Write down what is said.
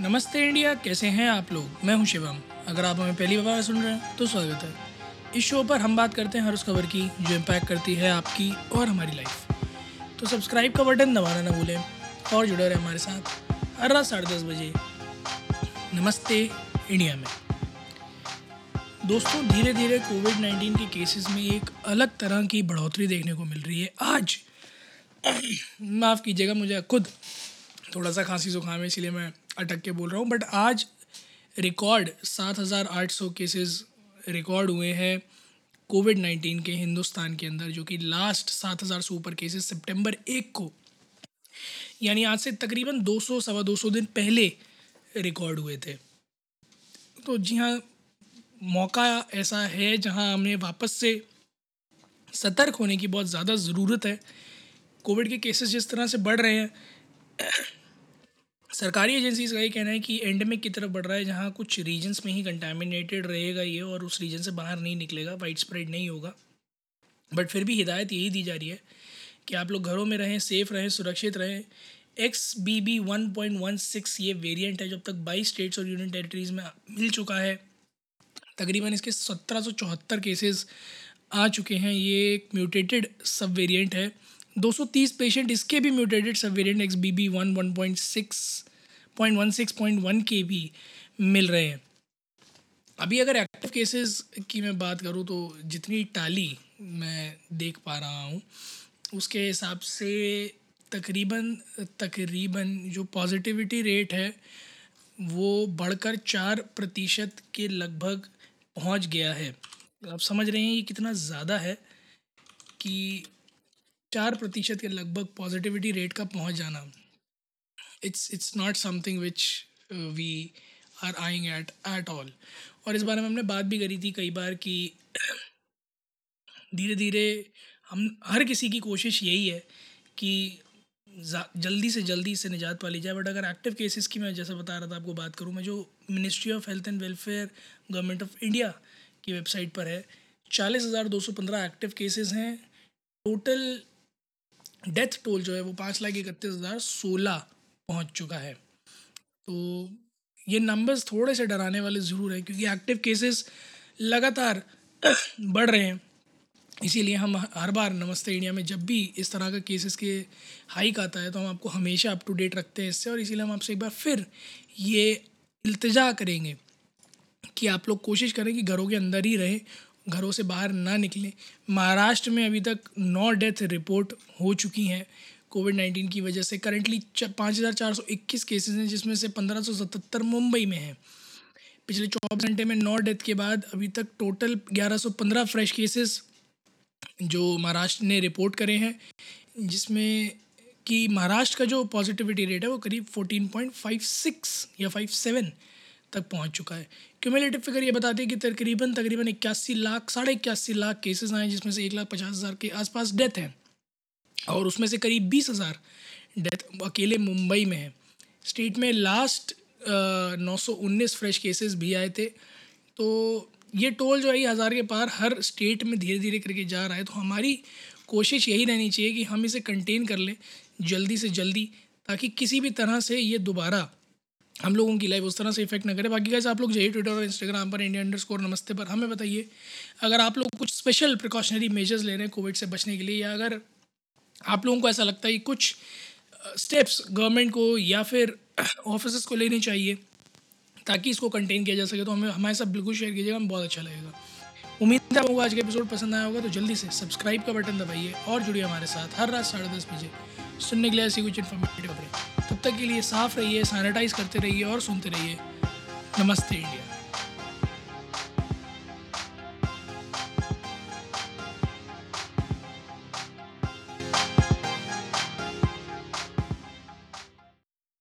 नमस्ते इंडिया, कैसे हैं आप लोग? मैं हूँ शिवम। अगर आप हमें पहली बार सुन रहे हैं तो स्वागत है। इस शो पर हम बात करते हैं हर उस खबर की, जो इम्पैक्ट करती है आपकी और हमारी लाइफ तो सब्सक्राइब का बटन दबाना ना भूलें, और जुड़े रहे हमारे साथ हर रात साढ़े दस बजे। नमस्ते इंडिया में। दोस्तों धीरे धीरे कोविड नाइन्टीन के केसेस में एक अलग तरह की बढ़ोतरी देखने को मिल रही है। आज, माफ़ कीजिएगा, मुझे खुद थोड़ा सा खांसी जुकाम है, इसीलिए मैं अटक के बोल रहा हूँ बट आज रिकॉर्ड सात हज़ार आठ सौ केसेस रिकॉर्ड हुए हैं कोविड नाइन्टीन के हिंदुस्तान के अंदर, जो कि लास्ट सात हज़ार से ऊपर केसेस सितंबर एक को। यानी आज से तकरीबन दो सौ, सवा दो सौ दिन पहले रिकॉर्ड हुए थे। तो जी हाँ मौका ऐसा है जहाँ हमें वापस से सतर्क होने की बहुत ज़्यादा ज़रूरत है। कोविड के केसेस जिस तरह से बढ़ रहे हैं सरकारी एजेंसीज का ये कहना है कि एंडेमिक की तरफ़ बढ़ रहा है, जहाँ कुछ रीजन्स में ही कंटामिनेटेड रहेगा ये और उस रीजन से बाहर नहीं निकलेगा वाइड स्प्रेड नहीं होगा। बट फिर भी हिदायत यही दी जा रही है कि आप लोग घरों में रहें सेफ़ रहें, सुरक्षित रहें। X B B one point one six ये वेरियंट है, जब तक बाईस स्टेट्स और यूनियन टेरिटरीज़ में मिल चुका है, तकरीबन इसके सत्रह सौ चौहत्तर केसेस आ चुके हैं। ये एक म्यूटेटेड सब वेरियंट है 230 पेशेंट इसके भी म्यूटेटेड सब variant X B B one one point six point one six, point one के भी मिल रहे हैं। अभी अगर एक्टिव केसेस की मैं बात करूँ तो जितनी टाली मैं देख पा रहा हूँ, उसके हिसाब से तकरीबन तकरीबन जो पॉजिटिविटी रेट है, वो बढ़कर चार प्रतिशत के लगभग पहुँच गया है। आप समझ रहे हैं ये कितना ज़्यादा है कि चार प्रतिशत के लगभग पॉजिटिविटी रेट का पहुँच जाना। It's it's not something which we are eyeing at at all और इस बारे में हमने बात भी करी थी कई बार कि धीरे धीरे हम, हर किसी की कोशिश यही है कि जल्दी से जल्दी इससे निजात पा ली जाए। बट अगर एक्टिव केसेस की मैं जैसा बता रहा था आपको बात करूँ, मैं जो ministry of health and welfare government of India की वेबसाइट पर है, चालीस हज़ार दो सौ पंद्रह एक्टिव केसेस हैं। टोटल डेथ टोल जो है वो पाँच लाख इकतीस हज़ार सोलह पहुँच चुका है। तो ये नंबर्स थोड़े से डराने वाले ज़रूर हैं क्योंकि एक्टिव केसेस लगातार बढ़ रहे हैं। इसीलिए हम हर बार नमस्ते इंडिया में जब भी इस तरह का केसेस के हाइक आता है तो हम आपको हमेशा अप टू डेट रखते हैं इससे और इसीलिए हम आपसे एक बार फिर ये इल्तजा करेंगे कि आप लोग कोशिश करें कि घरों के अंदर ही रहें, घरों से बाहर ना निकलें। महाराष्ट्र में अभी तक नौ डेथ रिपोर्ट हो चुकी हैं। कोविड नाइन्टीन की वजह से करंटली पाँच हज़ार चार सौ इक्कीस केसेज हैं, जिसमें से पंद्रह सौ सतहत्तर मुंबई में हैं। पिछले चौबीस घंटे में नौ डेथ के बाद अभी तक टोटल ग्यारह सौ पंद्रह फ्रेश केसेस जो महाराष्ट्र ने रिपोर्ट करे हैं, जिसमें कि महाराष्ट्र का जो पॉजिटिविटी रेट है वो करीब फोर्टीन पॉइंट फाइव सिक्स या फाइव सेवन तक पहुँच चुका है। क्यूमुलेटिव फिगर ये बताती है कि तकरीबन तकरीबन इक्यासी लाख, साढ़े इक्यासी लाख केसेस आए जिसमें से एक लाख पचास हज़ार के आसपास डेथ हैं। और उसमें से करीब बीस हज़ार डेथ अकेले मुंबई में है। स्टेट में लास्ट नौ सौ उन्नीस फ्रेश केसेस भी आए थे। तो ये टोल जो है हज़ार के पार हर स्टेट में धीरे धीरे करके जा रहा है। तो हमारी कोशिश यही रहनी चाहिए कि हम इसे कंटेन कर लें जल्दी से जल्दी, ताकि किसी भी तरह से ये दोबारा हम लोगों की लाइफ उस तरह से इफ़ेक्ट ना करे। बाकी कैसे आप लोग जाइए ट्विटर और इंस्टाग्राम पर इंडिया अंडर स्कोर नमस्ते पर हमें बताइए, अगर आप लोग कुछ स्पेशल प्रिकॉशनरी मेजर्स ले रहे हैं कोविड से बचने के लिए, या अगर आप लोगों को ऐसा लगता है कि कुछ स्टेप्स गवर्नमेंट को या फिर ऑफ़िस को लेने चाहिए ताकि इसको कंटेन किया जा सके तो हमें, हमारे साथ बिल्कुल शेयर कीजिएगा, हमें बहुत अच्छा लगेगा। उम्मीद है आपको आज का एपिसोड पसंद आया होगा तो जल्दी से सब्सक्राइब का बटन दबाइए और जुड़िए हमारे साथ हर रात साढ़े दस बजे सुनने के लिए ऐसी कुछ इन्फॉर्मेटिव खबरें तब तक के लिए साफ़ रहिए सैनिटाइज करते रहिए और सुनते रहिए। नमस्ते इंडिया।